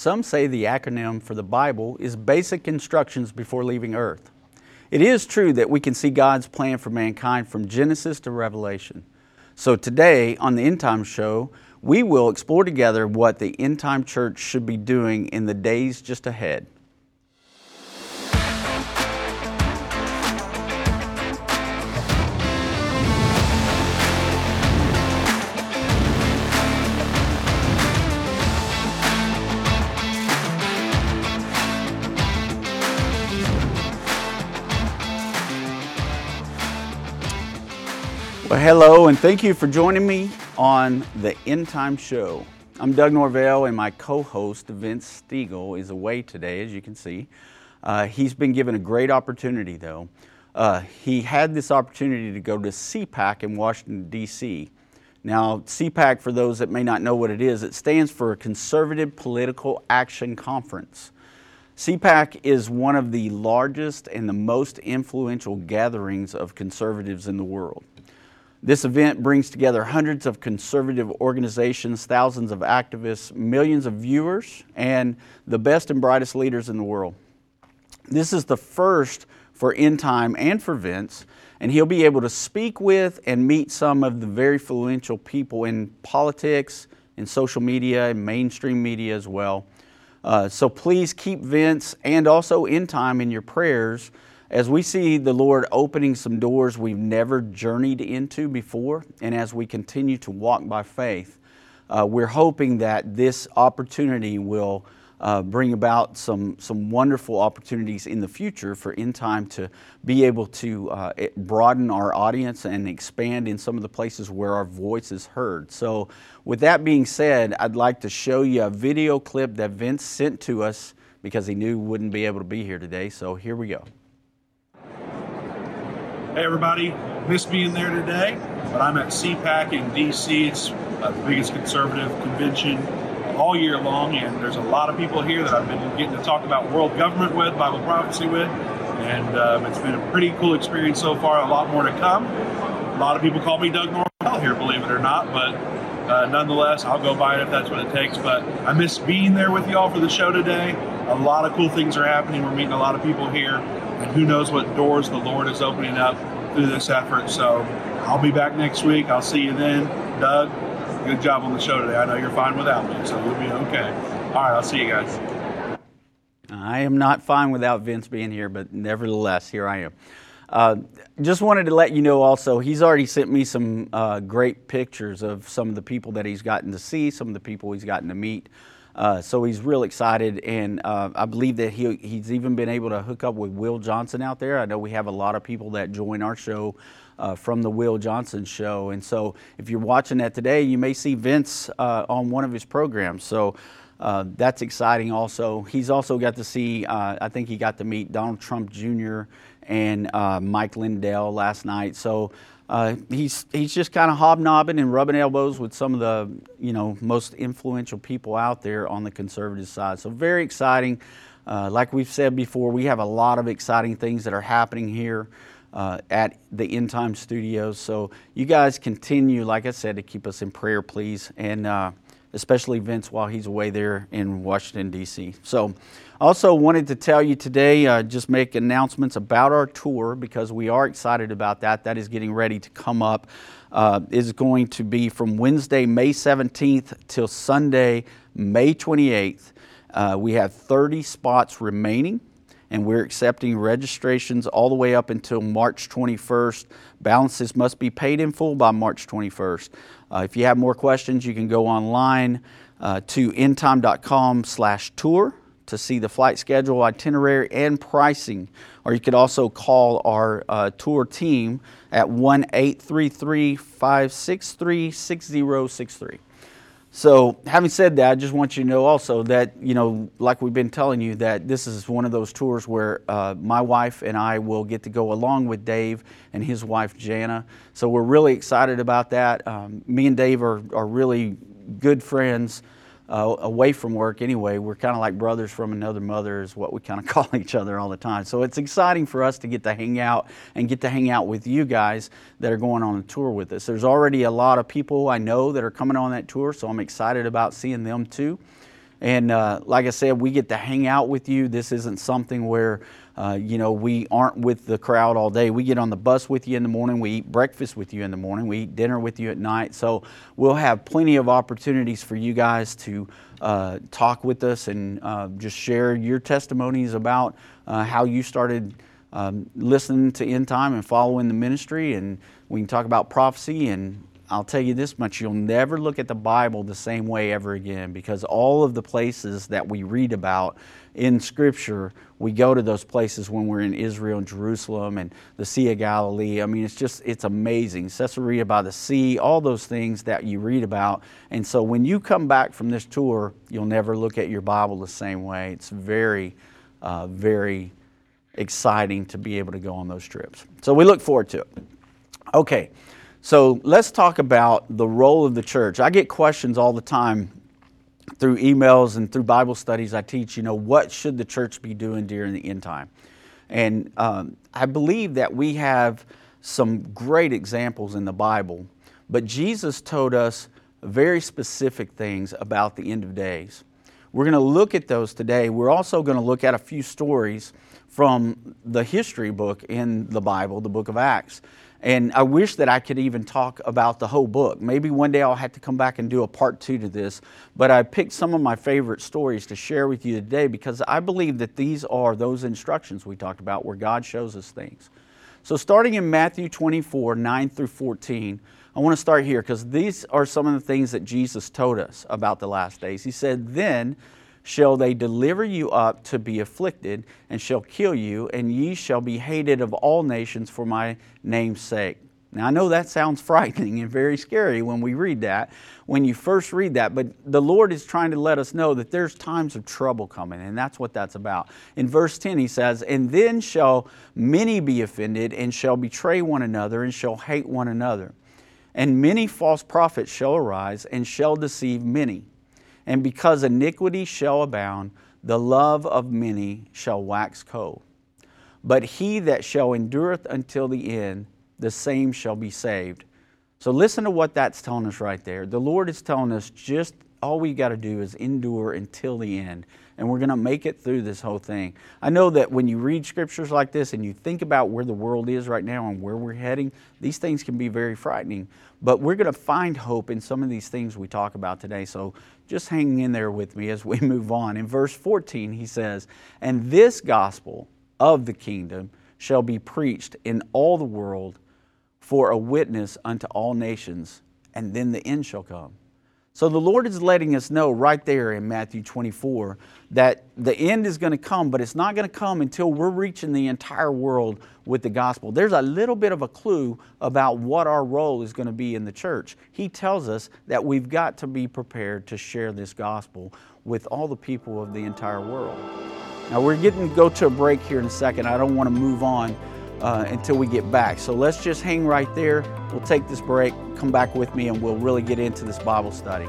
Some say the acronym for the Bible is basic instructions before leaving earth. It is true that we can see God's plan for mankind from Genesis to Revelation. So today on the End Time Show, we will explore together what the End Time Church should be doing in the days just ahead. Well, hello, and thank you for joining me on the End Time Show. I'm Doug Norvell, and my co host, Vince Stegall, is away today, as you can see. Uh, he's been given a great opportunity, though. Uh, he had this opportunity to go to CPAC in Washington, D.C. Now, CPAC, for those that may not know what it is, it stands for Conservative Political Action Conference. CPAC is one of the largest and the most influential gatherings of conservatives in the world. This event brings together hundreds of conservative organizations, thousands of activists, millions of viewers, and the best and brightest leaders in the world. This is the first for End Time and for Vince, and he'll be able to speak with and meet some of the very influential people in politics, in social media, and mainstream media as well. Uh, so please keep Vince and also End Time in your prayers as we see the Lord opening some doors we've never journeyed into before, and as we continue to walk by faith, uh, we're hoping that this opportunity will uh, bring about some, some wonderful opportunities in the future for End Time to be able to uh, broaden our audience and expand in some of the places where our voice is heard. So, with that being said, I'd like to show you a video clip that Vince sent to us because he knew wouldn't be able to be here today. So, here we go. Hey everybody, missed being there today, but I'm at CPAC in DC. It's uh, the biggest conservative convention all year long, and there's a lot of people here that I've been getting to talk about world government with, Bible prophecy with, and um, it's been a pretty cool experience so far. A lot more to come. A lot of people call me Doug Norvell here, believe it or not, but uh, nonetheless, I'll go by it if that's what it takes. But I miss being there with y'all for the show today. A lot of cool things are happening. We're meeting a lot of people here and who knows what doors the Lord is opening up through this effort. So I'll be back next week. I'll see you then. Doug, good job on the show today. I know you're fine without me, so you'll be okay. All right, I'll see you guys. I am not fine without Vince being here, but nevertheless, here I am. Uh, just wanted to let you know also, he's already sent me some uh, great pictures of some of the people that he's gotten to see, some of the people he's gotten to meet. Uh, so he's real excited, and uh, I believe that he, he's even been able to hook up with Will Johnson out there. I know we have a lot of people that join our show uh, from the Will Johnson show, and so if you're watching that today, you may see Vince uh, on one of his programs. So. Uh, that's exciting also. He's also got to see, I think he got to meet Donald Trump Jr. and Mike Lindell last night. So uh, he's he's just kind of hobnobbing and rubbing elbows with some of the you know most influential people out there on the conservative side. So very exciting. Uh, like we've said before, we have a lot of exciting things that are happening here uh, at the End Time Studios. So you guys continue, like I said, to keep us in prayer, please, and uh, especially Vince while he's away there in Washington D.C. So. Also, wanted to tell you today, uh, just make announcements about our tour because we are excited about that. That is getting ready to come up. Uh, is going to be from Wednesday, May 17th till Sunday, May 28th. Uh, we have 30 spots remaining and we're accepting registrations all the way up until March 21st. Balances must be paid in full by March 21st. Uh, if you have more questions, you can go online uh, to endtime.com slash tour to see the flight schedule, itinerary, and pricing. Or you could also call our uh, tour team at 1 833 563 6063. So, having said that, I just want you to know also that, you know, like we've been telling you, that this is one of those tours where uh, my wife and I will get to go along with Dave and his wife, Jana. So, we're really excited about that. Um, me and Dave are, are really good friends uh, away from work anyway. We're kind of like brothers from another mother, is what we kind of call each other all the time. So it's exciting for us to get to hang out and get to hang out with you guys that are going on a tour with us. There's already a lot of people I know that are coming on that tour, so I'm excited about seeing them too. And uh, like I said, we get to hang out with you. This isn't something where, uh, you know, we aren't with the crowd all day. We get on the bus with you in the morning. We eat breakfast with you in the morning. We eat dinner with you at night. So we'll have plenty of opportunities for you guys to uh, talk with us and uh, just share your testimonies about uh, how you started um, listening to End Time and following the ministry. And we can talk about prophecy and I'll tell you this much you'll never look at the Bible the same way ever again because all of the places that we read about in Scripture, we go to those places when we're in Israel and Jerusalem and the Sea of Galilee. I mean, it's just, it's amazing. Caesarea by the sea, all those things that you read about. And so when you come back from this tour, you'll never look at your Bible the same way. It's very, uh, very exciting to be able to go on those trips. So we look forward to it. Okay. So let's talk about the role of the church. I get questions all the time through emails and through Bible studies I teach, you know, what should the church be doing during the end time? And um, I believe that we have some great examples in the Bible, but Jesus told us very specific things about the end of days. We're going to look at those today. We're also going to look at a few stories from the history book in the Bible, the book of Acts. And I wish that I could even talk about the whole book. Maybe one day I'll have to come back and do a part two to this. But I picked some of my favorite stories to share with you today because I believe that these are those instructions we talked about where God shows us things. So, starting in Matthew 24, 9 through 14, I want to start here because these are some of the things that Jesus told us about the last days. He said, Then shall they deliver you up to be afflicted, and shall kill you, and ye shall be hated of all nations for my name's sake. Now, I know that sounds frightening and very scary when we read that, when you first read that, but the Lord is trying to let us know that there's times of trouble coming, and that's what that's about. In verse 10, he says, And then shall many be offended, and shall betray one another, and shall hate one another. And many false prophets shall arise, and shall deceive many. And because iniquity shall abound, the love of many shall wax cold. But he that shall endureth until the end, the same shall be saved. So listen to what that's telling us right there. The Lord is telling us just all we got to do is endure until the end and we're going to make it through this whole thing. I know that when you read scriptures like this and you think about where the world is right now and where we're heading, these things can be very frightening. But we're going to find hope in some of these things we talk about today. So just hang in there with me as we move on. In verse 14, he says, And this gospel of the kingdom shall be preached in all the world for a witness unto all nations, and then the end shall come. So the Lord is letting us know right there in Matthew 24 that the end is going to come, but it's not going to come until we're reaching the entire world with the gospel. There's a little bit of a clue about what our role is going to be in the church. He tells us that we've got to be prepared to share this gospel with all the people of the entire world. Now, we're getting to go to a break here in a second. I don't want to move on uh, until we get back. So let's just hang right there. We'll take this break, come back with me, and we'll really get into this Bible study.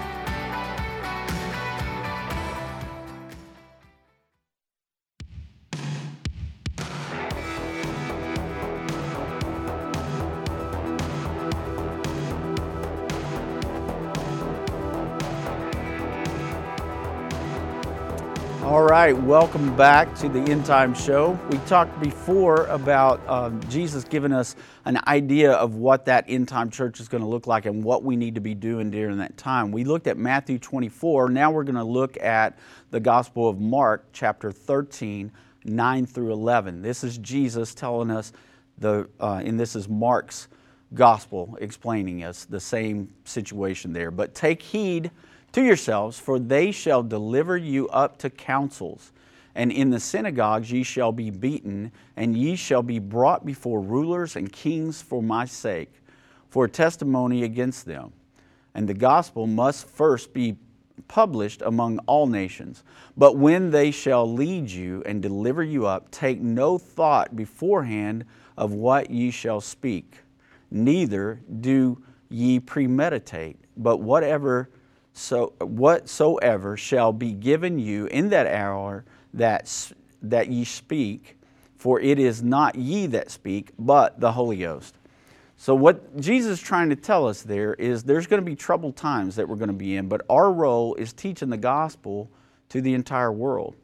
All right, welcome back to the End Time Show. We talked before about um, Jesus giving us an idea of what that end time church is going to look like and what we need to be doing during that time. We looked at Matthew 24. Now we're going to look at the Gospel of Mark, chapter 13, 9 through 11. This is Jesus telling us the, uh, and this is Mark's gospel explaining us the same situation there. But take heed to yourselves, for they shall deliver you up to councils, and in the synagogues ye shall be beaten, and ye shall be brought before rulers and kings for my sake, for a testimony against them. And the gospel must first be published among all nations. But when they shall lead you and deliver you up, take no thought beforehand of what ye shall speak, neither do ye premeditate, but whatever so whatsoever shall be given you in that hour that, that ye speak, for it is not ye that speak, but the Holy Ghost. So, what Jesus is trying to tell us there is there's going to be troubled times that we're going to be in, but our role is teaching the gospel to the entire world.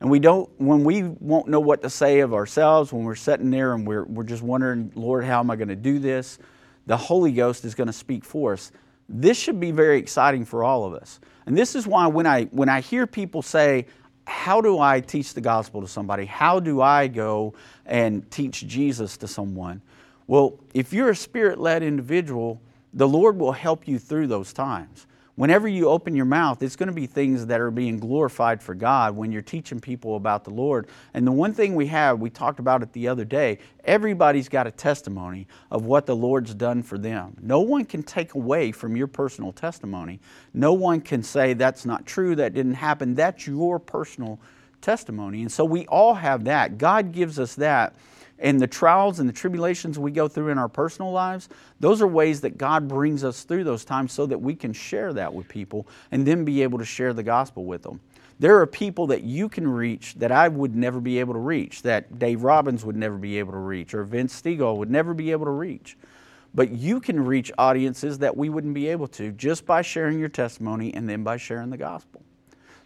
And we don't, when we won't know what to say of ourselves, when we're sitting there and we're, we're just wondering, Lord, how am I going to do this? The Holy Ghost is going to speak for us. This should be very exciting for all of us. And this is why when I, when I hear people say, how do I teach the gospel to somebody? How do I go and teach Jesus to someone? Well, if you're a spirit led individual, the Lord will help you through those times. Whenever you open your mouth, it's going to be things that are being glorified for God when you're teaching people about the Lord. And the one thing we have, we talked about it the other day, everybody's got a testimony of what the Lord's done for them. No one can take away from your personal testimony. No one can say that's not true, that didn't happen. That's your personal testimony. And so we all have that. God gives us that and the trials and the tribulations we go through in our personal lives, those are ways that God brings us through those times so that we can share that with people and then be able to share the gospel with them. There are people that you can reach that I would never be able to reach, that Dave Robbins would never be able to reach, or Vince Stegall would never be able to reach. But you can reach audiences that we wouldn't be able to just by sharing your testimony and then by sharing the gospel.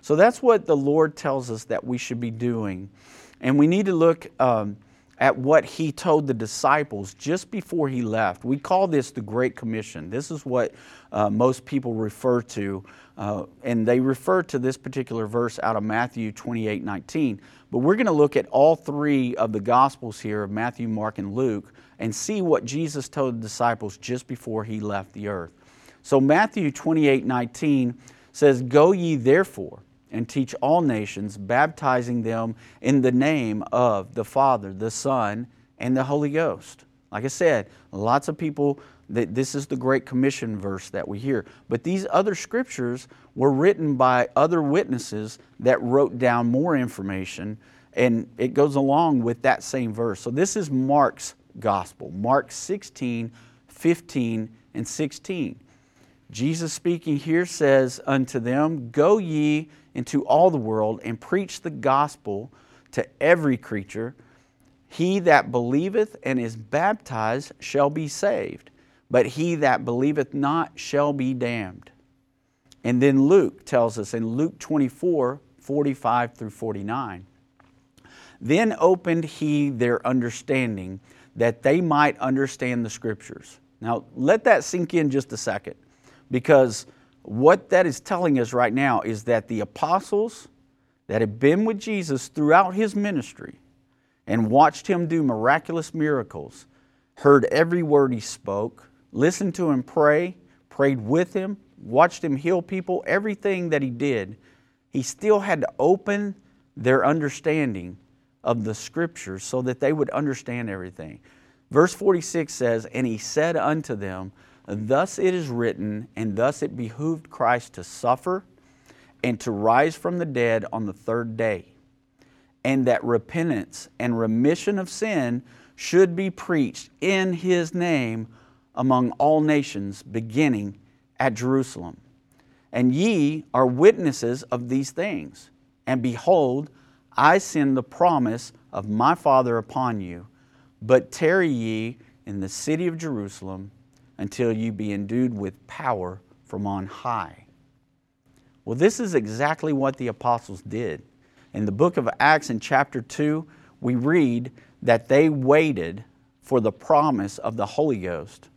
So that's what the Lord tells us that we should be doing. And we need to look. Um, at what he told the disciples just before he left. We call this the Great Commission. This is what uh, most people refer to, uh, and they refer to this particular verse out of Matthew 28 19. But we're going to look at all three of the Gospels here of Matthew, Mark, and Luke and see what Jesus told the disciples just before he left the earth. So, Matthew 28 19 says, Go ye therefore and teach all nations, baptizing them in the name of the Father, the Son, and the Holy Ghost. Like I said, lots of people this is the great commission verse that we hear. But these other scriptures were written by other witnesses that wrote down more information and it goes along with that same verse. So this is Mark's gospel. Mark 16, 15 and 16. Jesus speaking here says unto them, Go ye into all the world and preach the gospel to every creature. He that believeth and is baptized shall be saved, but he that believeth not shall be damned. And then Luke tells us in Luke 24 45 through 49 Then opened he their understanding that they might understand the scriptures. Now, let that sink in just a second because what that is telling us right now is that the apostles that had been with Jesus throughout his ministry and watched him do miraculous miracles, heard every word he spoke, listened to him pray, prayed with him, watched him heal people, everything that he did, he still had to open their understanding of the scriptures so that they would understand everything. Verse 46 says, And he said unto them, Thus it is written, and thus it behooved Christ to suffer and to rise from the dead on the third day, and that repentance and remission of sin should be preached in his name among all nations, beginning at Jerusalem. And ye are witnesses of these things. And behold, I send the promise of my Father upon you. But tarry ye in the city of Jerusalem until you be endued with power from on high. Well, this is exactly what the apostles did. In the book of Acts, in chapter 2, we read that they waited for the promise of the Holy Ghost.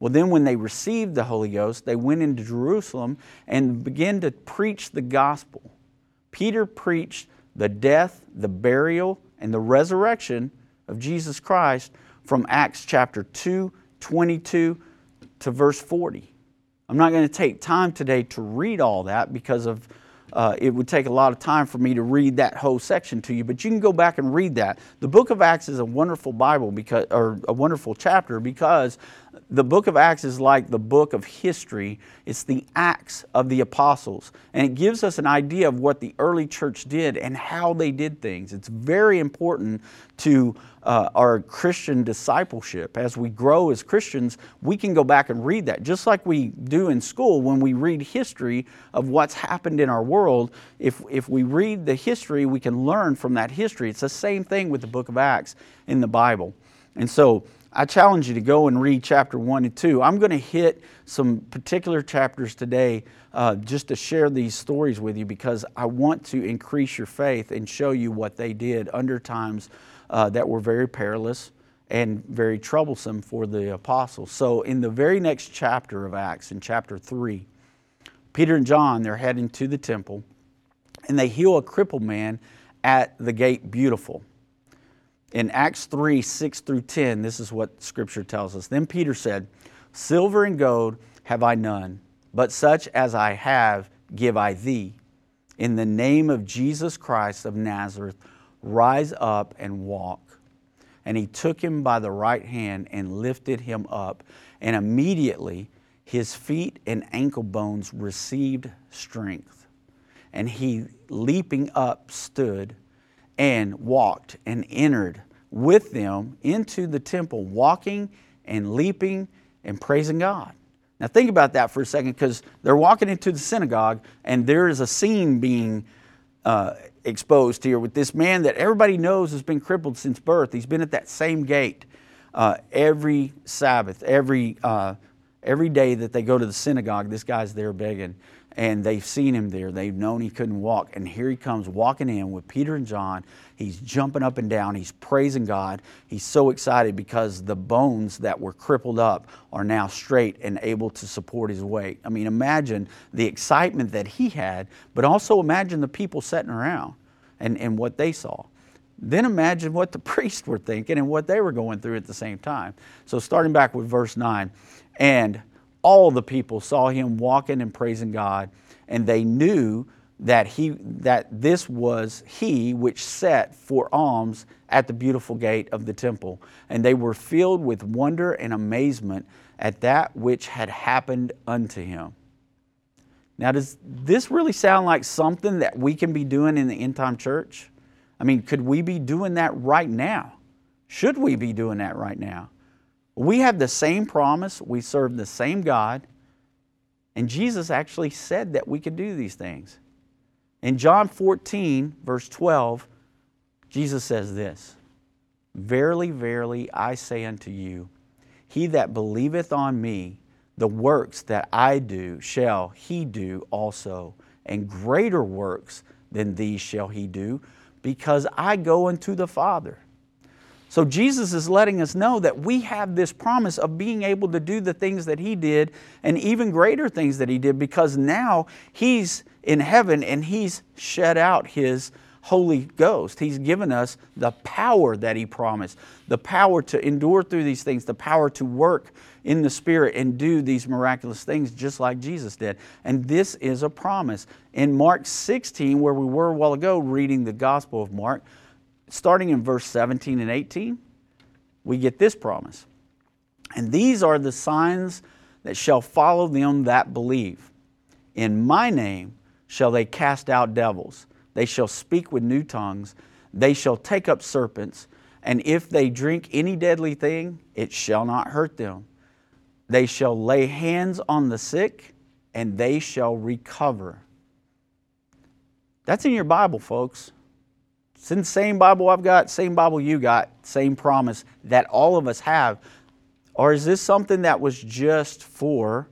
Well, then, when they received the Holy Ghost, they went into Jerusalem and began to preach the gospel. Peter preached the death, the burial, and the resurrection of Jesus Christ from Acts chapter 2, 22 to verse 40. I'm not going to take time today to read all that because of uh, it would take a lot of time for me to read that whole section to you, but you can go back and read that. The book of Acts is a wonderful Bible because, or a wonderful chapter because the book of Acts is like the book of history. It's the acts of the apostles. And it gives us an idea of what the early church did and how they did things. It's very important to uh, our Christian discipleship. As we grow as Christians, we can go back and read that. Just like we do in school when we read history of what's happened in our world. If, if we read the history, we can learn from that history. It's the same thing with the book of Acts in the Bible. And so, I challenge you to go and read chapter 1 and 2. I'm going to hit some particular chapters today uh, just to share these stories with you because I want to increase your faith and show you what they did under times uh, that were very perilous and very troublesome for the apostles. So, in the very next chapter of Acts, in chapter 3, Peter and John, they're heading to the temple and they heal a crippled man at the gate beautiful. In Acts 3 6 through 10, this is what Scripture tells us. Then Peter said, Silver and gold have I none, but such as I have give I thee. In the name of Jesus Christ of Nazareth, rise up and walk. And he took him by the right hand and lifted him up. And immediately his feet and ankle bones received strength. And he, leaping up, stood and walked and entered with them into the temple, walking and leaping and praising God. Now, think about that for a second because they're walking into the synagogue and there is a scene being uh, exposed here with this man that everybody knows has been crippled since birth. He's been at that same gate uh, every Sabbath, every, uh, every day that they go to the synagogue. This guy's there begging and they've seen him there. They've known he couldn't walk. And here he comes walking in with Peter and John. He's jumping up and down. He's praising God. He's so excited because the bones that were crippled up are now straight and able to support his weight. I mean, imagine the excitement that he had, but also imagine the people sitting around and, and what they saw. Then imagine what the priests were thinking and what they were going through at the same time. So, starting back with verse 9, and all the people saw him walking and praising God, and they knew that he that this was he which sat for alms at the beautiful gate of the temple. And they were filled with wonder and amazement at that which had happened unto him. Now does this really sound like something that we can be doing in the end time church? I mean could we be doing that right now? Should we be doing that right now we have the same promise, we serve the same God, and Jesus actually said that we could do these things. In John 14, verse 12, Jesus says this Verily, verily, I say unto you, he that believeth on me, the works that I do shall he do also, and greater works than these shall he do, because I go unto the Father. So Jesus is letting us know that we have this promise of being able to do the things that he did and even greater things that he did because now he's in heaven and he's shed out his Holy Ghost. He's given us the power that he promised, the power to endure through these things, the power to work in the Spirit and do these miraculous things just like Jesus did. And this is a promise. In Mark 16, where we were a while ago reading the Gospel of Mark, starting in verse 17 and 18, we get this promise. And these are the signs that shall follow them that believe. In my name shall they cast out devils. They shall speak with new tongues. They shall take up serpents. And if they drink any deadly thing, it shall not hurt them. They shall lay hands on the sick, and they shall recover. That's in your Bible, folks. It's in the same Bible I've got, same Bible you got, same promise that all of us have. Or is this something that was just for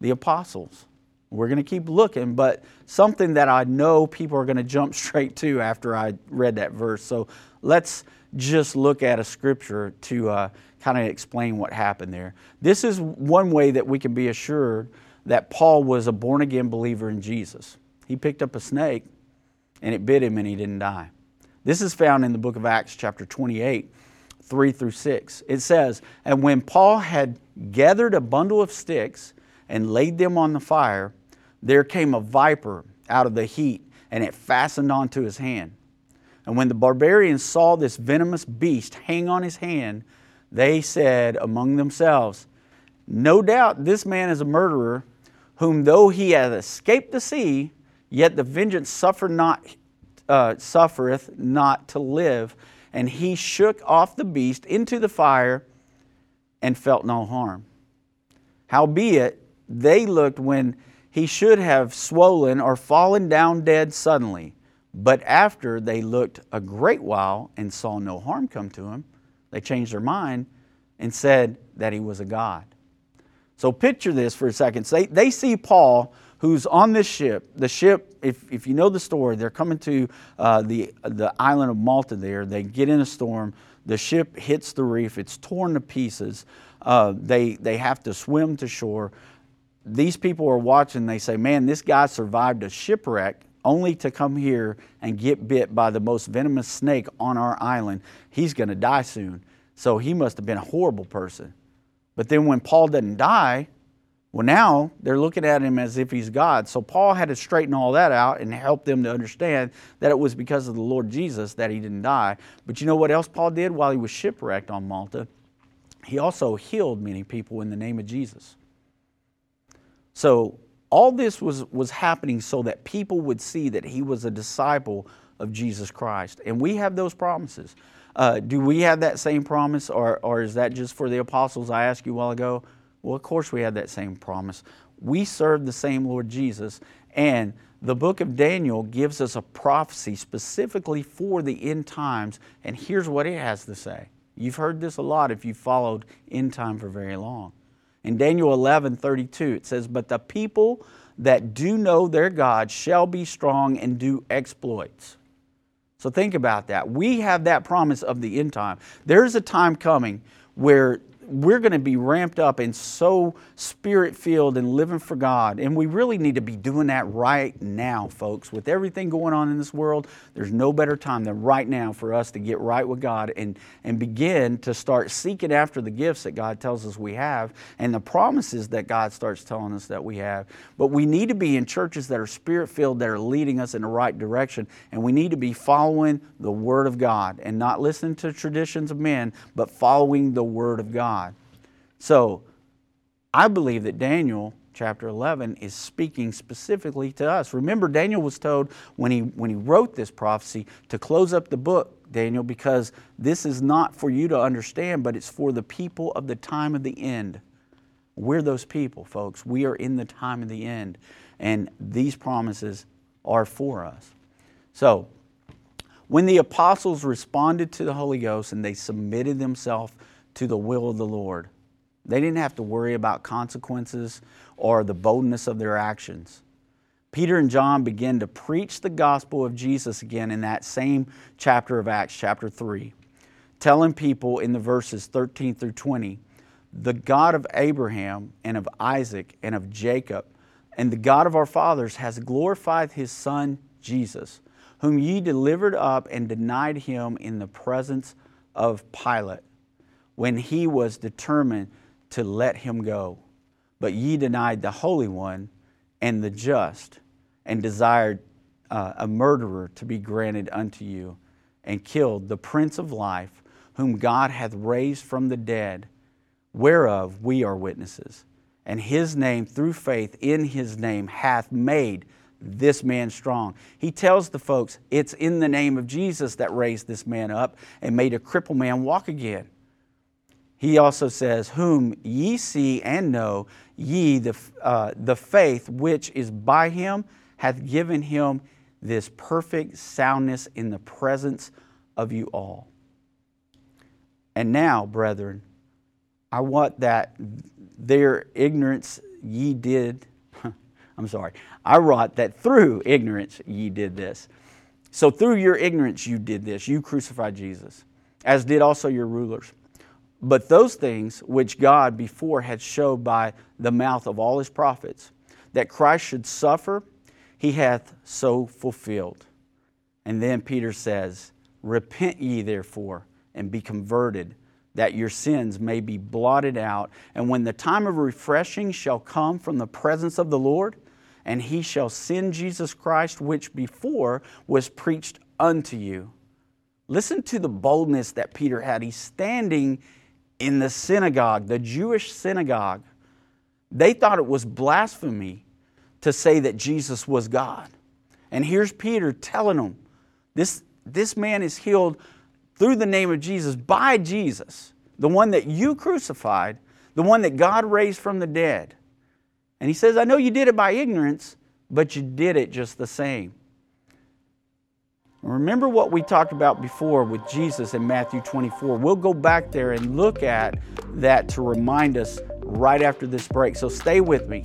the apostles? We're going to keep looking, but something that I know people are going to jump straight to after I read that verse. So let's just look at a scripture to uh, kind of explain what happened there. This is one way that we can be assured that Paul was a born again believer in Jesus. He picked up a snake and it bit him and he didn't die. This is found in the book of Acts, chapter 28, 3 through 6. It says, And when Paul had gathered a bundle of sticks and laid them on the fire, there came a viper out of the heat, and it fastened onto his hand. And when the barbarians saw this venomous beast hang on his hand, they said among themselves, No doubt this man is a murderer, whom though he hath escaped the sea, yet the vengeance suffer not uh, suffereth not to live. And he shook off the beast into the fire and felt no harm. Howbeit, they looked when he should have swollen or fallen down dead suddenly. But after they looked a great while and saw no harm come to him, they changed their mind and said that he was a god. So picture this for a second. So they, they see Paul who's on this ship. The ship, if, if you know the story, they're coming to uh, the, the island of Malta there. They get in a storm. The ship hits the reef. It's torn to pieces. Uh, they, they have to swim to shore. These people are watching. They say, man, this guy survived a shipwreck only to come here and get bit by the most venomous snake on our island. He's going to die soon. So he must have been a horrible person. But then when Paul doesn't die, well, now they're looking at him as if he's God. So Paul had to straighten all that out and help them to understand that it was because of the Lord Jesus that he didn't die. But you know what else Paul did while he was shipwrecked on Malta? He also healed many people in the name of Jesus. So all this was, was happening so that people would see that he was a disciple of Jesus Christ. And we have those promises. Uh, do we have that same promise, or, or is that just for the apostles I asked you a while ago? Well, of course, we have that same promise. We serve the same Lord Jesus, and the book of Daniel gives us a prophecy specifically for the end times, and here's what it has to say. You've heard this a lot if you've followed end time for very long. In Daniel 11 32, it says, But the people that do know their God shall be strong and do exploits. So think about that. We have that promise of the end time. There's a time coming where we're going to be ramped up and so spirit filled and living for God. And we really need to be doing that right now, folks. With everything going on in this world, there's no better time than right now for us to get right with God and, and begin to start seeking after the gifts that God tells us we have and the promises that God starts telling us that we have. But we need to be in churches that are spirit filled, that are leading us in the right direction. And we need to be following the Word of God and not listening to traditions of men, but following the Word of God. So I believe that Daniel chapter 11 is speaking specifically to us. Remember, Daniel was told when he, when he wrote this prophecy to close up the book, Daniel, because this is not for you to understand, but it's for the people of the time of the end. We're those people, folks. We are in the time of the end, and these promises are for us. So, when the apostles responded to the Holy Ghost and they submitted themselves to the will of the Lord. They didn't have to worry about consequences or the boldness of their actions. Peter and John begin to preach the gospel of Jesus again in that same chapter of Acts, chapter 3, telling people in the verses 13 through 20, the God of Abraham and of Isaac and of Jacob and the God of our fathers has glorified his Son Jesus, whom ye delivered up and denied him in the presence of Pilate, when he was determined to let him go. But ye denied the Holy One and the just, and desired uh, a murderer to be granted unto you, and killed the Prince of Life, whom God hath raised from the dead, whereof we are witnesses and his name, through faith in his name, hath made this man strong. He tells the folks, it's in the name of Jesus that raised this man up and made a crippled man walk again. He also says, Whom ye see and know, ye the, uh, the faith which is by him hath given him this perfect soundness in the presence of you all. And now, brethren, I want that their ignorance ye did. I'm sorry. I wrought that through ignorance ye did this. So through your ignorance you did this. You crucified Jesus, as did also your rulers. But those things which God before had showed by the mouth of all his prophets, that Christ should suffer, he hath so fulfilled. And then Peter says, Repent ye therefore, and be converted that your sins may be blotted out. And when the time of refreshing shall come from the presence of the Lord, and he shall send Jesus Christ, which before was preached unto you. Listen to the boldness that Peter had. He's standing in the synagogue, the Jewish synagogue. They thought it was blasphemy to say that Jesus was God. And here's Peter telling them this, this man is healed through the name of Jesus, by Jesus, the one that you crucified, the one that God raised from the dead. And he says, I know you did it by ignorance, but you did it just the same. Remember what we talked about before with Jesus in Matthew 24. We'll go back there and look at that to remind us right after this break. So stay with me.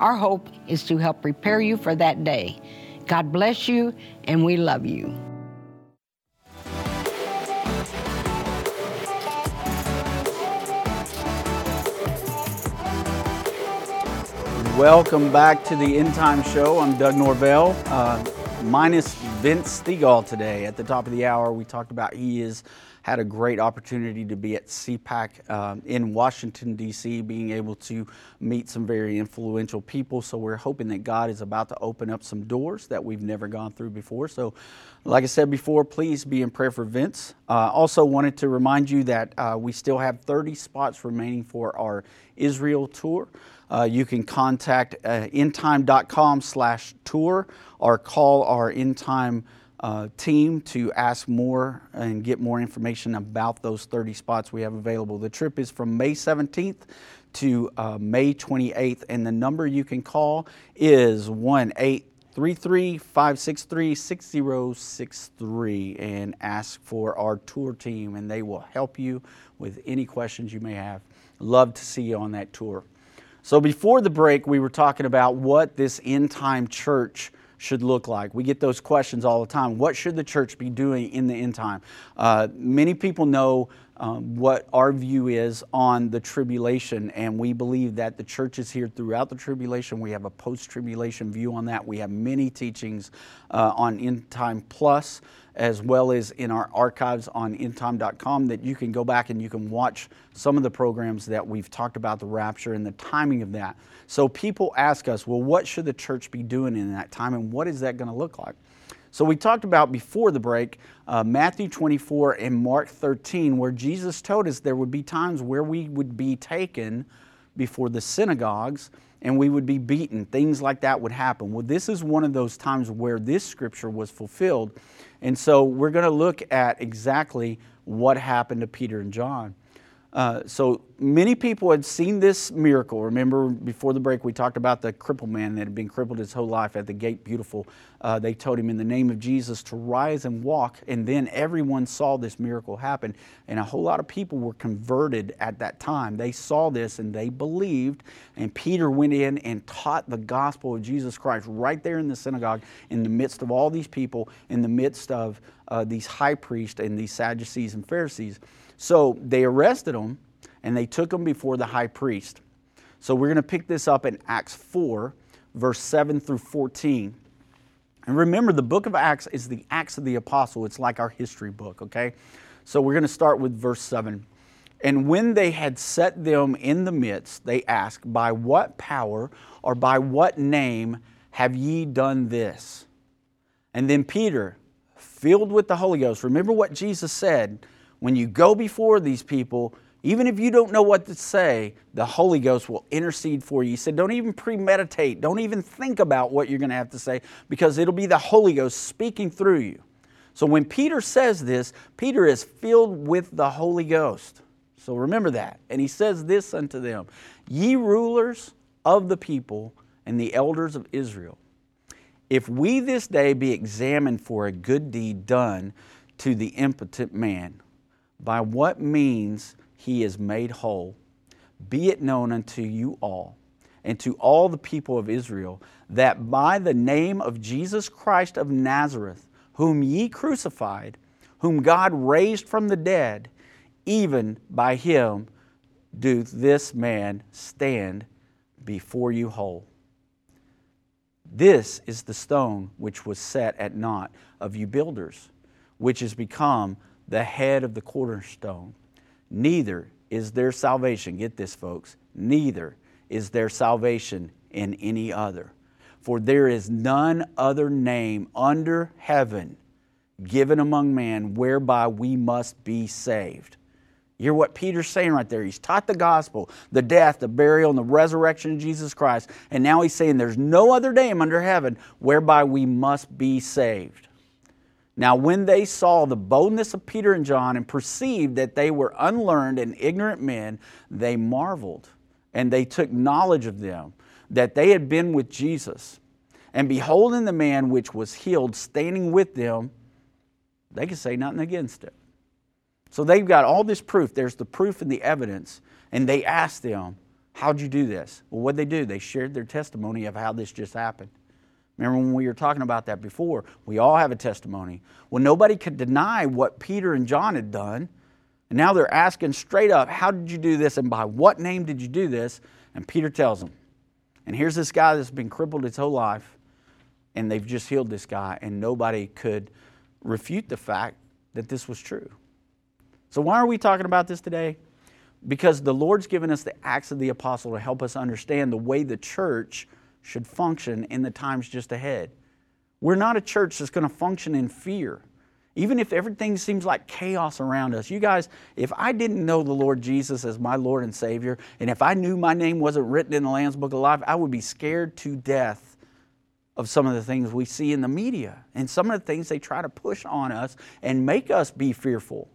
Our hope is to help prepare you for that day. God bless you, and we love you. Welcome back to the End Time Show. I'm Doug Norvell, uh, minus Vince Stegall today. At the top of the hour, we talked about he is had a great opportunity to be at CPAC um, in Washington, D.C., being able to meet some very influential people. So we're hoping that God is about to open up some doors that we've never gone through before. So, like I said before, please be in prayer for Vince. Uh, also, wanted to remind you that uh, we still have 30 spots remaining for our Israel tour. Uh, you can contact uh, endtime.com slash tour or call our endtime uh, team to ask more and get more information about those 30 spots we have available. The trip is from May 17th to uh, May 28th, and the number you can call is 1 833 563 6063 and ask for our tour team, and they will help you with any questions you may have. Love to see you on that tour. So, before the break, we were talking about what this end time church should look like. We get those questions all the time. What should the church be doing in the end time? Uh, many people know um, what our view is on the tribulation, and we believe that the church is here throughout the tribulation. We have a post tribulation view on that. We have many teachings uh, on End Time Plus, as well as in our archives on endtime.com that you can go back and you can watch some of the programs that we've talked about the rapture and the timing of that. So people ask us, well, what should the church be doing in that time, and what is that going to look like? So we talked about before the break uh, Matthew 24 and Mark 13, where Jesus told us there would be times where we would be taken before the synagogues and we would be beaten. Things like that would happen. Well, this is one of those times where this scripture was fulfilled. And so we're going to look at exactly what happened to Peter and John. Uh, so many people had seen this miracle. Remember, before the break, we talked about the crippled man that had been crippled his whole life at the gate beautiful. Uh, they told him in the name of Jesus to rise and walk, and then everyone saw this miracle happen. And a whole lot of people were converted at that time. They saw this and they believed. And Peter went in and taught the gospel of Jesus Christ right there in the synagogue, in the midst of all these people, in the midst of uh, these high priests and these Sadducees and Pharisees. So they arrested him and they took him before the high priest. So we're going to pick this up in Acts 4, verse 7 through 14. And remember, the book of Acts is the Acts of the Apostle. It's like our history book, okay? So we're going to start with verse 7. And when they had set them in the midst, they asked, By what power or by what name have ye done this? And then Peter, filled with the Holy Ghost, remember what Jesus said when you go before these people, even if you don't know what to say, the Holy Ghost will intercede for you. He said, Don't even premeditate, don't even think about what you're going to have to say, because it'll be the Holy Ghost speaking through you. So when Peter says this, Peter is filled with the Holy Ghost. So remember that. And he says this unto them Ye rulers of the people and the elders of Israel, if we this day be examined for a good deed done to the impotent man, by what means he is made whole, be it known unto you all and to all the people of Israel that by the name of Jesus Christ of Nazareth, whom ye crucified, whom God raised from the dead, even by him doth this man stand before you whole. This is the stone which was set at naught of you builders, which is become the head of the cornerstone. Neither is there salvation, get this, folks, neither is there salvation in any other. For there is none other name under heaven given among men whereby we must be saved. You hear what Peter's saying right there? He's taught the gospel, the death, the burial, and the resurrection of Jesus Christ. And now he's saying there's no other name under heaven whereby we must be saved. Now, when they saw the boldness of Peter and John and perceived that they were unlearned and ignorant men, they marveled and they took knowledge of them, that they had been with Jesus. And beholding the man which was healed standing with them, they could say nothing against it. So they've got all this proof. There's the proof and the evidence. And they asked them, How'd you do this? Well, what'd they do? They shared their testimony of how this just happened. Remember when we were talking about that before? We all have a testimony. Well, nobody could deny what Peter and John had done. And now they're asking straight up, How did you do this? And by what name did you do this? And Peter tells them. And here's this guy that's been crippled his whole life, and they've just healed this guy, and nobody could refute the fact that this was true. So, why are we talking about this today? Because the Lord's given us the Acts of the Apostle to help us understand the way the church should function in the times just ahead. We're not a church that's going to function in fear. Even if everything seems like chaos around us. You guys, if I didn't know the Lord Jesus as my Lord and Savior, and if I knew my name wasn't written in the Lamb's Book of Life, I would be scared to death of some of the things we see in the media and some of the things they try to push on us and make us be fearful.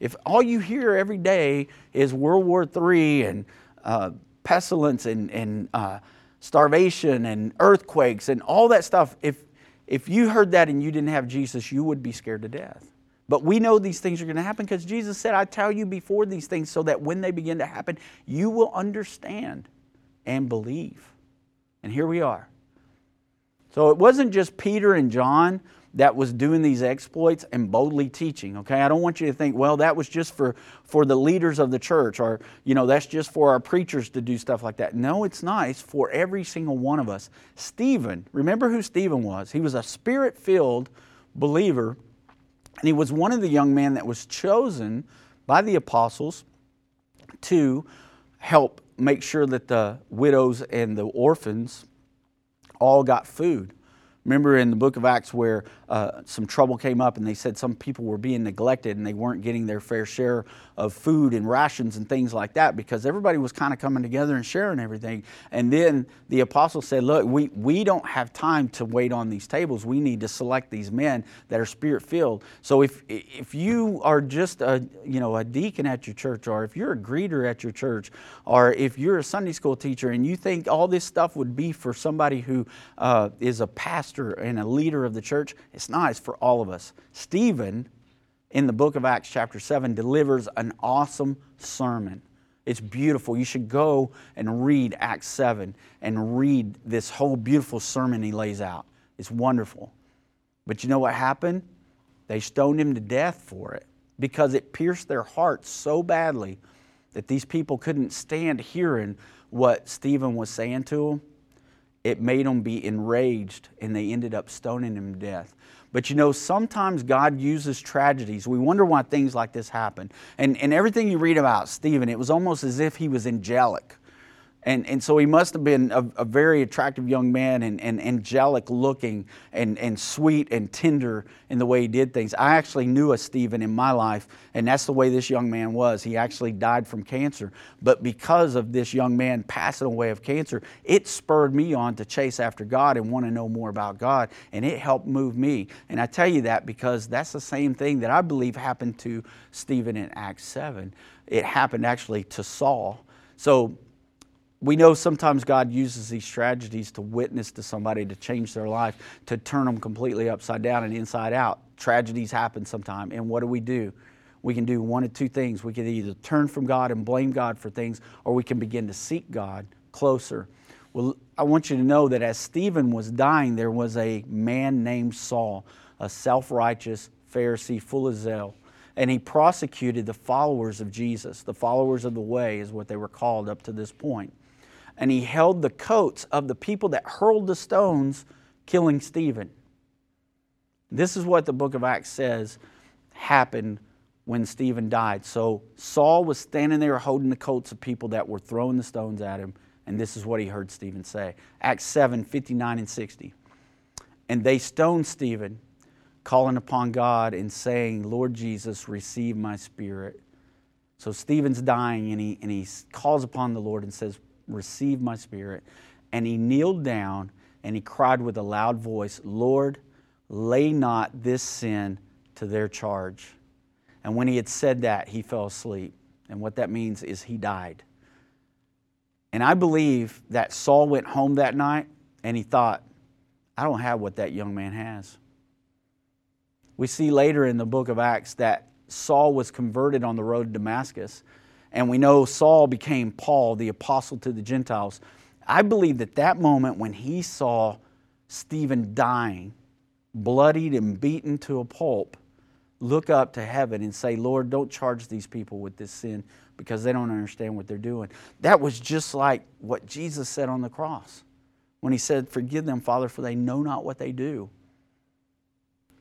If all you hear every day is World War III and uh, pestilence and, and uh, starvation and earthquakes and all that stuff, if, if you heard that and you didn't have Jesus, you would be scared to death. But we know these things are going to happen because Jesus said, I tell you before these things so that when they begin to happen, you will understand and believe. And here we are. So it wasn't just Peter and John that was doing these exploits and boldly teaching okay? I don't want you to think well that was just for for the leaders of the church or you know that's just for our preachers to do stuff like that. No it's it's for every single one of us. Stephen remember who stephen was? He was a spirit filled believer and he was one of the young men that was chosen by the apostles to help make sure that the widows and the orphans all got food. Remember in the book of Acts where uh, some trouble came up and they said some people were being neglected and they weren't getting their fair share of food and rations and things like that because everybody was kind of coming together and sharing everything. And then the apostle said, Look, we, we don't have time to wait on these tables. We need to select these men that are spirit filled. So if, if you are just a, you know, a deacon at your church or if you're a greeter at your church or if you're a Sunday school teacher and you think all this stuff would be for somebody who uh, is a pastor and a leader of the church, it's not. It's for all of us. Stephen in the book of Acts, chapter 7, delivers an awesome sermon. It's beautiful. You should go and read Acts 7 and read this whole beautiful sermon he lays out. It's wonderful. But you know what happened? They stoned him to death for it because it pierced their hearts so badly that these people couldn't stand hearing what Stephen was saying to them. It made them be enraged and they ended up stoning him to death. But you know, sometimes God uses tragedies. We wonder why things like this happen. And, and everything you read about Stephen, it was almost as if he was angelic. And, and so he must have been a, a, very attractive young man and, and angelic looking and, and sweet and tender in the way he did things. I actually knew a Stephen in my life, and that's the way this young man was. He actually died from cancer. But because of this young man passing away of cancer, it spurred me on to chase after God and want to know more about God, and it helped move me. And I tell you that because that's the same thing that I believe happened to Stephen in Acts 7. It happened actually to Saul. So we know sometimes God uses these tragedies to witness to somebody, to change their life, to turn them completely upside down and inside out. Tragedies happen sometime. And what do we do? We can do one of two things. We can either turn from God and blame God for things, or we can begin to seek God closer. Well, I want you to know that as Stephen was dying, there was a man named Saul, a self righteous Pharisee full of zeal and he prosecuted the followers of Jesus. The followers of the way is what they were called up to this point and he held the coats of the people that hurled the stones, killing Stephen. This is what the book of Acts says happened when Stephen died. So Saul was standing there holding the coats of people that were throwing the stones at him, and this is what he heard Stephen say Acts 7 59 and 60. And they stoned Stephen, calling upon God and saying, Lord Jesus, receive my spirit. So Stephen's dying, and he, and he calls upon the Lord and says, receive my spirit. And he kneeled down and he cried with a loud voice, Lord, lay not this sin to their charge. And when he had said that, he fell asleep. And what that means is he died. And I believe that Saul went home that night and he thought, I don't have what that young man has. We see later in the book of Acts that Saul was converted on the road to Damascus and we know Saul became Paul, the apostle to the Gentiles. I believe that that moment when he saw Stephen dying, bloodied and beaten to a pulp, look up to heaven and say, Lord, don't charge these people with this sin because they don't understand what they're doing. That was just like what Jesus said on the cross when he said, Forgive them, Father, for they know not what they do.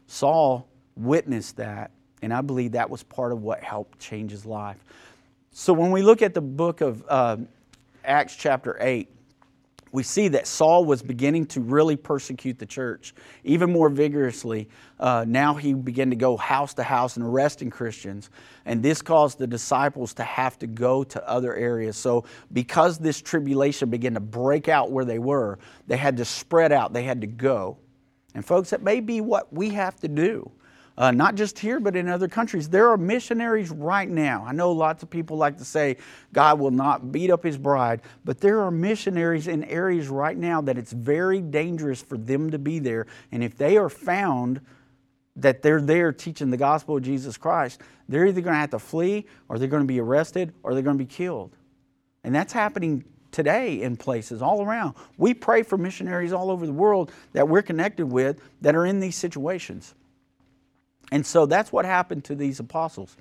Saul witnessed that, and I believe that was part of what helped change his life. So when we look at the book of uh, Acts chapter 8, we see that Saul was beginning to really persecute the church even more vigorously. Uh, now he began to go house to house and arresting Christians. And this caused the disciples to have to go to other areas. So, because this tribulation began to break out where they were, they had to spread out, they had to go. And, folks, that may be what we have to do uh, not just here, but in other countries. There are missionaries right now. I know lots of people like to say God will not beat up his bride, but there are missionaries in areas right now that it's very dangerous for them to be there. And if they are found, that they're there teaching the gospel of Jesus Christ, they're either going to have to flee or they're going to be arrested or they're going to be killed. And that's happening today in places all around. We pray for missionaries all over the world that we're connected with that are in these situations. And so that's what happened to these apostles.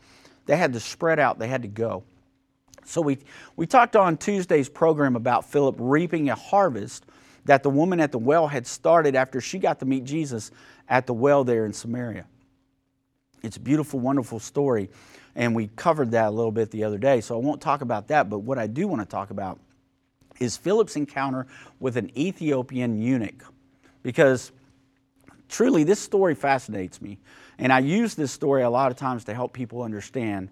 They had to spread out, they had to go. So we, we talked on Tuesday's program about Philip reaping a harvest that the woman at the well had started after she got to meet Jesus at the well there in Samaria. It's a beautiful, wonderful story, and we covered that a little bit the other day, so I won't talk about that. But what I do want to talk about is Philip's encounter with an Ethiopian eunuch, because truly this story fascinates me. And I use this story a lot of times to help people understand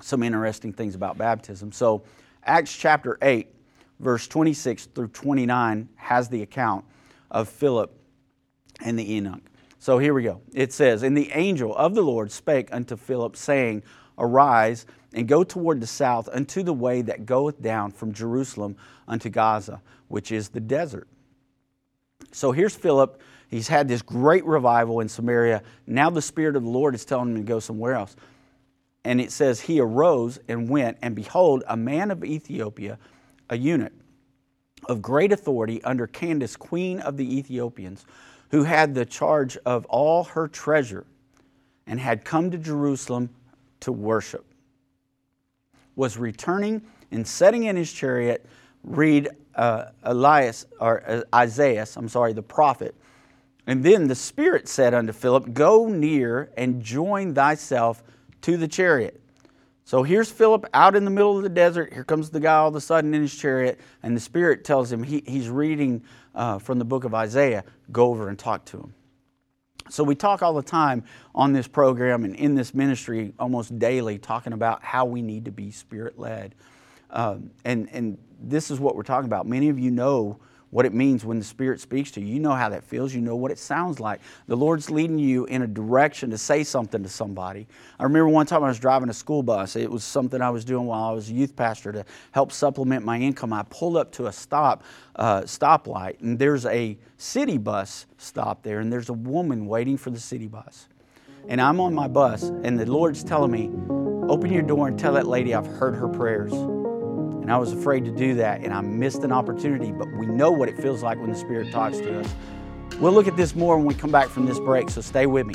some interesting things about baptism. So, Acts chapter 8, verse 26 through 29 has the account of Philip and the eunuch. So here we go. It says, And the angel of the Lord spake unto Philip, saying, Arise and go toward the south unto the way that goeth down from Jerusalem unto Gaza, which is the desert. So here's Philip He's had this great revival in Samaria. Now the Spirit of the Lord is telling him to go somewhere else. And it says, He arose and went, and behold, a man of Ethiopia, a eunuch of great authority under Candace, queen of the Ethiopians, who had the charge of all her treasure and had come to Jerusalem to worship, was returning and setting in his chariot, read uh, Elias, or uh, Isaiah, I'm sorry, the prophet, and then the Spirit said unto Philip, Go near and join thyself to the chariot. So here's Philip out in the middle of the desert. Here comes the guy all of a sudden in his chariot, and the Spirit tells him he, he's reading uh, from the book of Isaiah. Go over and talk to him. So we talk all the time on this program and in this ministry almost daily, talking about how we need to be Spirit led. Um, and, and this is what we're talking about. Many of you know what it means when the Spirit speaks to you. You know how that feels. You know what it sounds like. The Lord's leading you in a direction to say something to somebody. I remember one time I was driving a school bus. It was something I was doing while I was a youth pastor to help supplement my income. I pulled up to a stop uh, stoplight, and there's a city bus stop there, and there's a woman waiting for the city bus. And I'm on my bus, and the Lord's telling me, Open your door and tell that lady I've heard her prayers. And I was afraid to do that, and I missed an opportunity, but we know what it feels like when the Spirit talks to us. We'll look at this more when we come back from this break, so stay with me.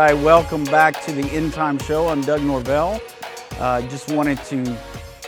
Right, welcome back to the End Time Show. I'm Doug Norvell. Uh, just wanted to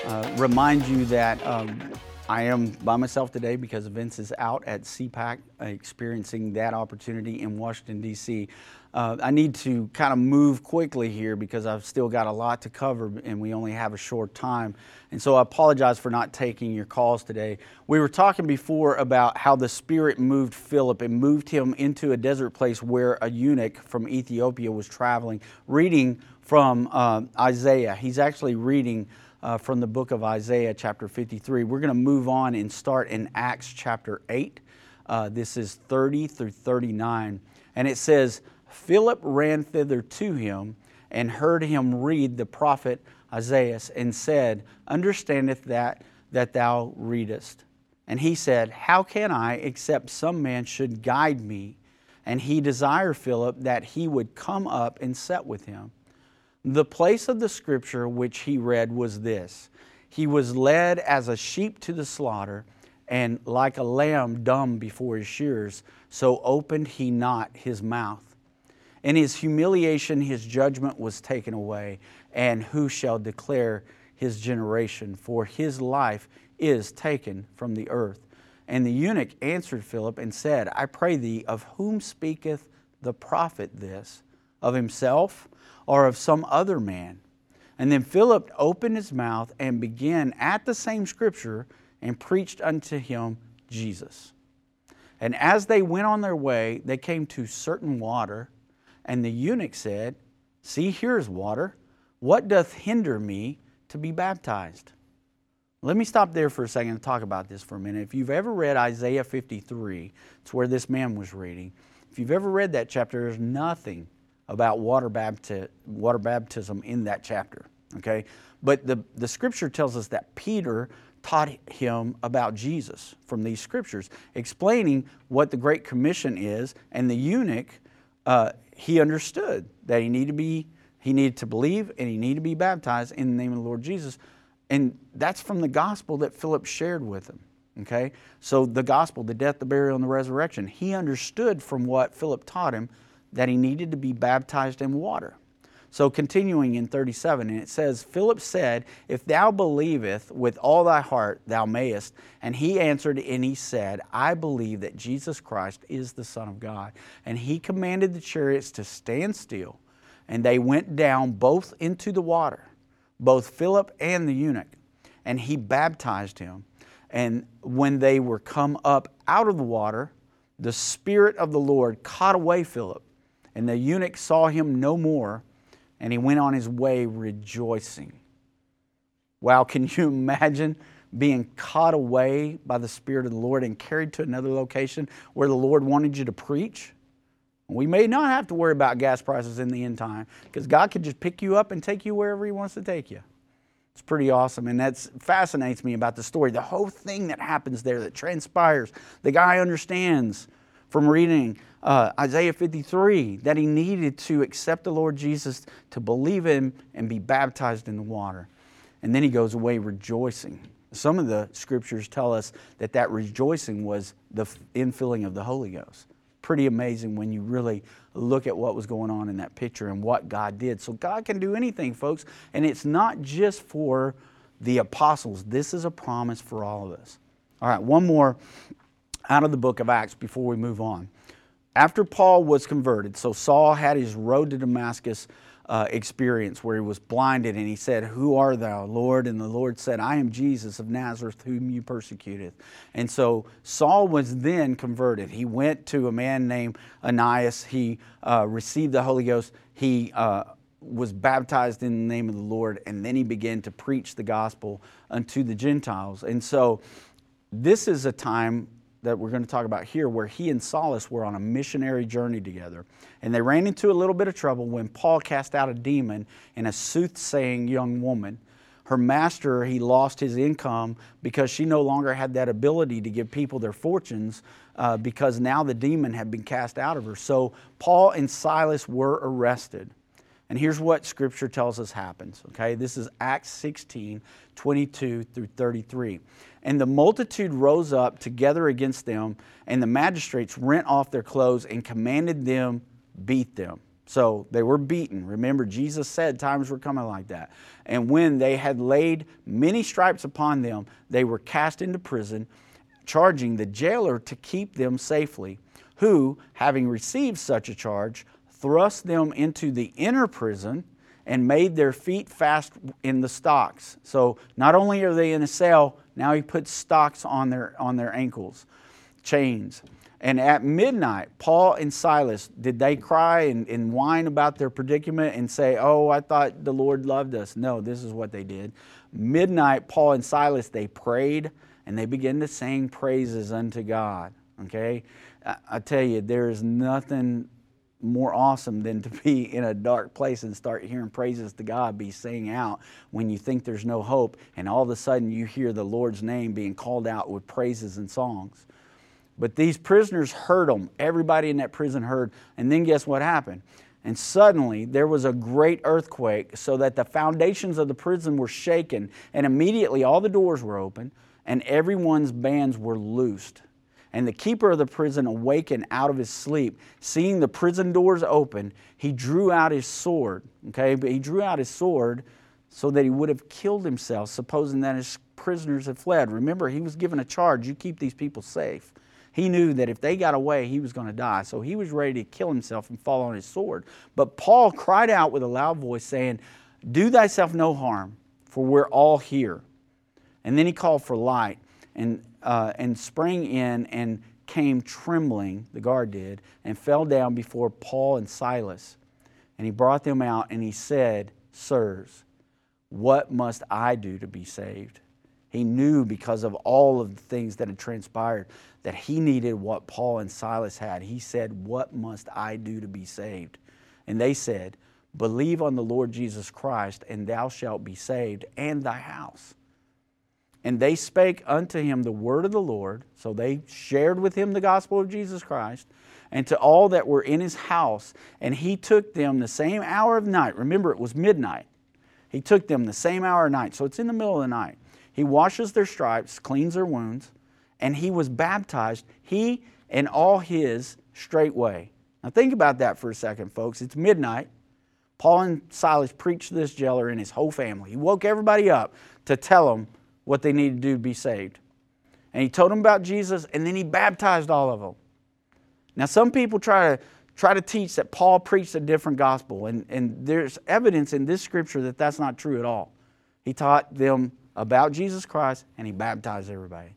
uh, remind you that um, I am by myself today because Vince is out at CPAC experiencing that opportunity in Washington, D.C. Uh, I need to kind of move quickly here because I've still got a lot to cover and we only have a short time. And so I apologize for not taking your calls today. We were talking before about how the Spirit moved Philip and moved him into a desert place where a eunuch from Ethiopia was traveling, reading from uh, Isaiah. He's actually reading uh, from the book of Isaiah, chapter 53. We're going to move on and start in Acts chapter 8. Uh, this is 30 through 39. And it says, Philip ran thither to him and heard him read the prophet Isaiah and said, Understandeth that that thou readest? And he said, How can I, except some man should guide me? And he desired Philip that he would come up and set with him. The place of the scripture which he read was this He was led as a sheep to the slaughter, and like a lamb dumb before his shearers, so opened he not his mouth. In his humiliation, his judgment was taken away. And who shall declare his generation? For his life is taken from the earth. And the eunuch answered Philip and said, I pray thee, of whom speaketh the prophet this? Of himself or of some other man? And then Philip opened his mouth and began at the same scripture and preached unto him Jesus. And as they went on their way, they came to certain water and the eunuch said, See, here is water. What doth hinder me to be baptized? Let me stop there for a second and talk about this for a minute. If you've ever read Isaiah 53, it's where this man was reading. If you've ever read that chapter, there's nothing about water, bapti- water baptism in that chapter. Okay? But the, the scripture tells us that Peter taught him about Jesus from these scriptures, explaining what the Great Commission is, and the eunuch uh, he understood that he needed to be he needed to believe and he needed to be baptized in the name of the Lord Jesus. And that's from the gospel that Philip shared with him. Okay? So the gospel, the death, the burial, and the resurrection, he understood from what Philip taught him that he needed to be baptized in water. So continuing in 37, and it says, Philip said, If thou believest with all thy heart, thou mayest. And he answered and he said, I believe that Jesus Christ is the Son of God. And he commanded the chariots to stand still, and they went down both into the water, both Philip and the eunuch. And he baptized him. And when they were come up out of the water, the Spirit of the Lord caught away Philip, and the eunuch saw him no more and he went on his way rejoicing. Wow, can you imagine being caught away by the Spirit of the Lord and carried to another location where the Lord wanted you to preach? We may not have to worry about gas prices in the end time because God could just pick you up and take you wherever He wants to take you. It's pretty awesome, and that fascinates me about the story. The whole thing that happens there, that transpires, the guy understands from reading uh, Isaiah 53 that he needed to accept the Lord Jesus, to believe him, and be baptized in the water. And then he goes away rejoicing. Some of the scriptures tell us that that rejoicing was the infilling of the Holy Ghost. Pretty amazing when you really look at what was going on in that picture and what God did. So God can do anything, folks, and it's not just for the apostles. This is a promise for all of us. All right, one more out of the book of Acts before we move on. After Paul was converted, so Saul had his road to Damascus uh, experience where he was blinded and he said, Who art thou, Lord? And the Lord said, I am Jesus of Nazareth, whom you persecuted. And so Saul was then converted. He went to a man named Ananias. He uh, received the Holy Ghost. He uh, was baptized in the name of the Lord, and then he began to preach the gospel unto the Gentiles. And so this is a time that we're going to talk about here, where he and Silas were on a missionary journey together. And they ran into a little bit of trouble when Paul cast out a demon in a soothsaying young woman. Her master, he lost his income because she no longer had that ability to give people their fortunes uh, because now the demon had been cast out of her. So Paul and Silas were arrested. And here's what scripture tells us happens, okay? This is Acts 16, 22 through 33. And the multitude rose up together against them, and the magistrates rent off their clothes and commanded them beat them. So they were beaten. Remember, Jesus said times were coming like that. And when they had laid many stripes upon them, they were cast into prison charging the jailer to keep them safely, who, having received such a charge, thrust them into the inner prison and made their feet fast in the stocks. So not only are they in a cell, now he puts stocks on their on their ankles, chains. And at midnight, Paul and Silas, did they cry and, and whine about their predicament and say, Oh, I thought the Lord loved us? No, this is what they did. Midnight, Paul and Silas, they prayed and they began to sing praises unto God. Okay? I, I tell you, there is nothing more awesome than to be in a dark place and start hearing praises to God be singing out when you think there's no hope, and all of a sudden you hear the Lord's name being called out with praises and songs. But these prisoners heard them. Everybody in that prison heard. And then guess what happened? And suddenly there was a great earthquake, so that the foundations of the prison were shaken, and immediately all the doors were open, and everyone's bands were loosed. And the keeper of the prison awakened out of his sleep, seeing the prison doors open, he drew out his sword. Okay, but he drew out his sword so that he would have killed himself, supposing that his prisoners had fled. Remember, he was given a charge you keep these people safe. He knew that if they got away, he was going to die. So he was ready to kill himself and fall on his sword. But Paul cried out with a loud voice, saying, Do thyself no harm, for we're all here. And then he called for light and, uh, and sprang in and came trembling, the guard did, and fell down before Paul and Silas. And he brought them out and he said, Sirs, what must I do to be saved? He knew because of all of the things that had transpired that he needed what Paul and Silas had. He said, What must I do to be saved? And they said, Believe on the Lord Jesus Christ, and thou shalt be saved, and thy house. And they spake unto him the word of the Lord. So they shared with him the gospel of Jesus Christ, and to all that were in his house. And he took them the same hour of night. Remember, it was midnight. He took them the same hour of night. So it's in the middle of the night. He washes their stripes, cleans their wounds, and he was baptized, he and all his straightway. Now think about that for a second, folks. It's midnight. Paul and Silas preached to this jailer and his whole family. He woke everybody up to tell them what they needed to do to be saved. And he told them about Jesus, and then he baptized all of them. Now, some people try to try to teach that Paul preached a different gospel, and, and there's evidence in this scripture that that's not true at all. He taught them about Jesus Christ, and he baptized everybody.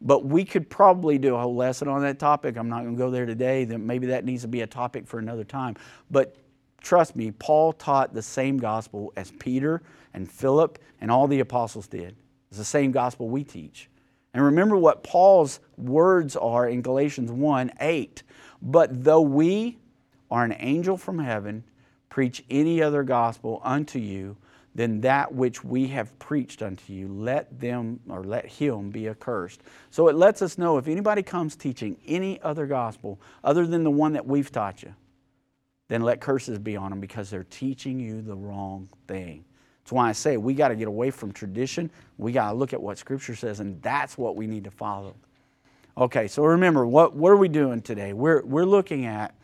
But we could probably do a whole lesson on that topic. I'm not going to go there today. Maybe that needs to be a topic for another time. But trust me, Paul taught the same gospel as Peter and Philip and all the apostles did. It's the same gospel we teach. And remember what Paul's words are in Galatians 1 8. But though we are an angel from heaven, preach any other gospel unto you than that which we have preached unto you, let them or let him be accursed. So it lets us know if anybody comes teaching any other gospel other than the one that we've taught you, then let curses be on them because they're teaching you the wrong thing. That's why I say we got to get away from tradition. We got to look at what Scripture says, and that's what we need to follow. Okay, so remember, what, what are we doing today? We're, we're looking at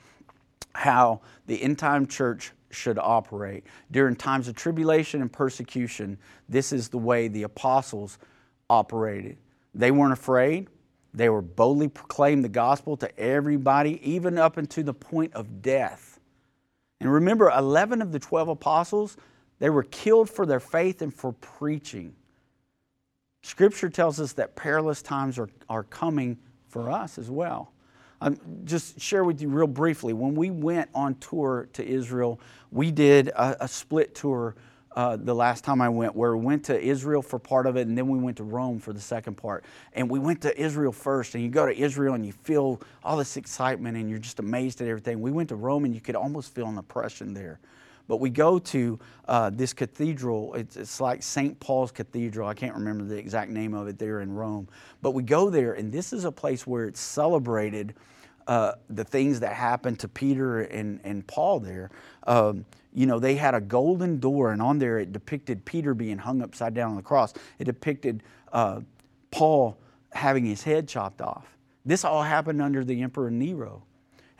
how the end time church should operate. During times of tribulation and persecution, this is the way the apostles operated. They weren't afraid. They were boldly proclaimed the gospel to everybody, even up until the point of death. And remember, 11 of the 12 apostles, they were killed for their faith and for preaching. Scripture tells us that perilous times are, are coming for us as well. Um, just share with you real briefly. When we went on tour to Israel, we did a, a split tour uh, the last time I went, where we went to Israel for part of it, and then we went to Rome for the second part. And we went to Israel first, and you go to Israel and you feel all this excitement, and you're just amazed at everything. We went to Rome, and you could almost feel an oppression there. But we go to uh, this cathedral. It's, it's like St. Paul's Cathedral. I can't remember the exact name of it there in Rome. But we go there, and this is a place where it's celebrated uh, the things that happened to Peter and, and Paul there. Um, you know, they had a golden door, and on there it depicted Peter being hung upside down on the cross. It depicted uh, Paul having his head chopped off. This all happened under the Emperor Nero.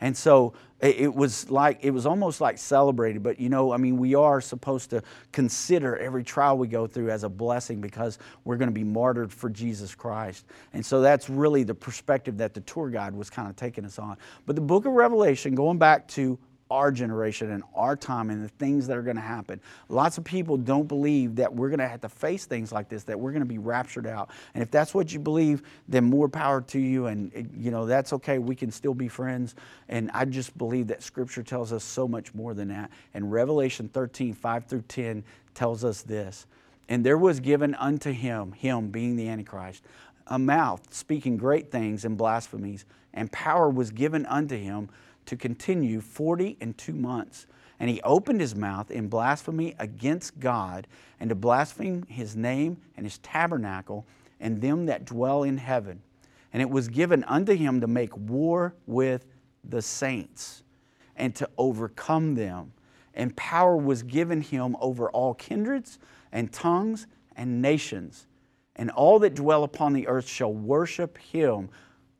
And so it was like it was almost like celebrated but you know i mean we are supposed to consider every trial we go through as a blessing because we're going to be martyred for jesus christ. And so that's really the perspective that the tour guide was kind of taking us on. But the book of revelation going back to our generation and our time and the things that are going to happen. Lots of people don't believe that we're going to have to face things like this, that we're going to be raptured out. And if that's what you believe, then more power to you. And, eh, you know, that's okay. We can still be friends. And I just believe that Scripture tells us so much more than that. And Revelation 13, 5 through 10 tells us this. And there was given unto him, him being the Antichrist, a mouth speaking great things and blasphemies, and power was given unto him to continue 40 and two months. And he opened his mouth in blasphemy against God and to blaspheme his name and his tabernacle and them that dwell in heaven. And it was given unto him to make war with the saints and to overcome them. And power was given him over all kindreds and tongues and nations. And all that dwell upon the earth shall worship him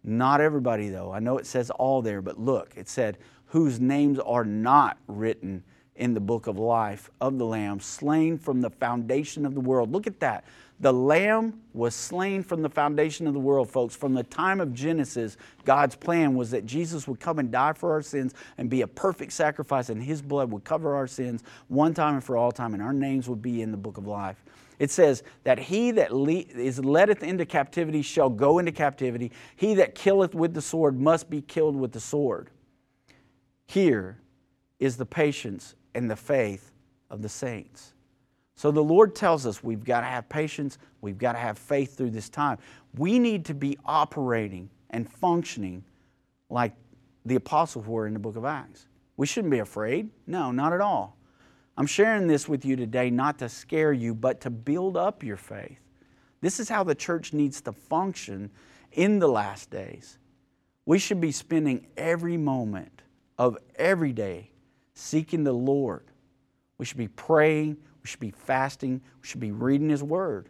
not everybody, though. I know it says all there, but look, it said, whose names are not written in the book of life of the Lamb, slain from the foundation of the world. Look at that. The Lamb was slain from the foundation of the world, folks. From the time of Genesis, God's plan was that Jesus would come and die for our sins and be a perfect sacrifice, and His blood would cover our sins one time and for all time, and our names would be in the book of life. It says that he that le- is leddeth into captivity shall go into captivity. He that killeth with the sword must be killed with the sword. Here is the patience and the faith of the saints. So the Lord tells us we've got to have patience, we've got to have faith through this time. We need to be operating and functioning like the apostles were in the book of Acts. We shouldn't be afraid. No, not at all. I'm sharing this with you today not to scare you, but to build up your faith. This is how the church needs to function in the last days. We should be spending every moment of every day seeking the Lord. We should be praying, we should be fasting, we should be reading His Word.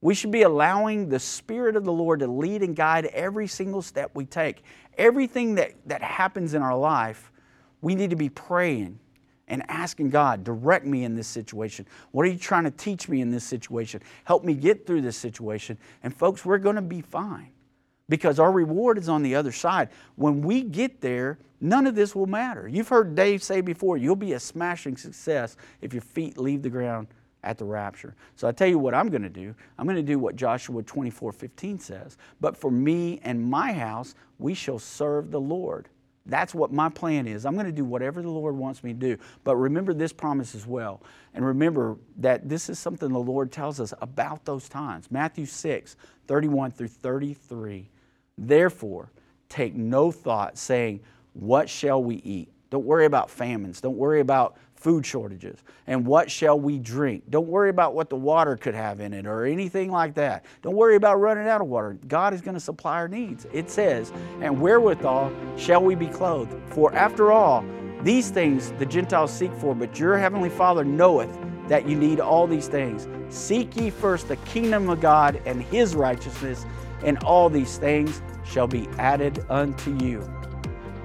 We should be allowing the Spirit of the Lord to lead and guide every single step we take. Everything that, that happens in our life, we need to be praying and asking God, direct me in this situation. What are you trying to teach me in this situation? Help me get through this situation. And folks, we're going to be fine because our reward is on the other side. When we get there, none of this will matter. You've heard Dave say before, you'll be a smashing success if your feet leave the ground at the rapture. So I tell you what I'm going to do. I'm going to do what Joshua 24 15 says. But for me and my house, we shall serve the Lord. That's what my plan is. I'm going to do whatever the Lord wants me to do. But remember this promise as well. And remember that this is something the Lord tells us about those times. Matthew 6, 31 through 33. Therefore, take no thought, saying, What shall we eat? Don't worry about famines. Don't worry about food shortages. And what shall we drink? Don't worry about what the water could have in it or anything like that. Don't worry about running out of water. God is going to supply our needs. It says, and wherewithal shall we be clothed? For after all, these things the Gentiles seek for, but your heavenly Father knoweth that you need all these things. Seek ye first the kingdom of God and his righteousness, and all these things shall be added unto you.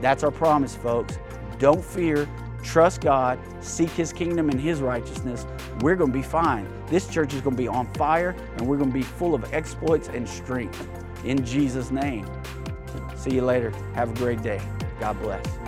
That's our promise, folks. Don't fear, trust God, seek His kingdom and His righteousness, we're going to be fine. This church is going to be on fire and we're going to be full of exploits and strength. In Jesus' name. See you later. Have a great day. God bless.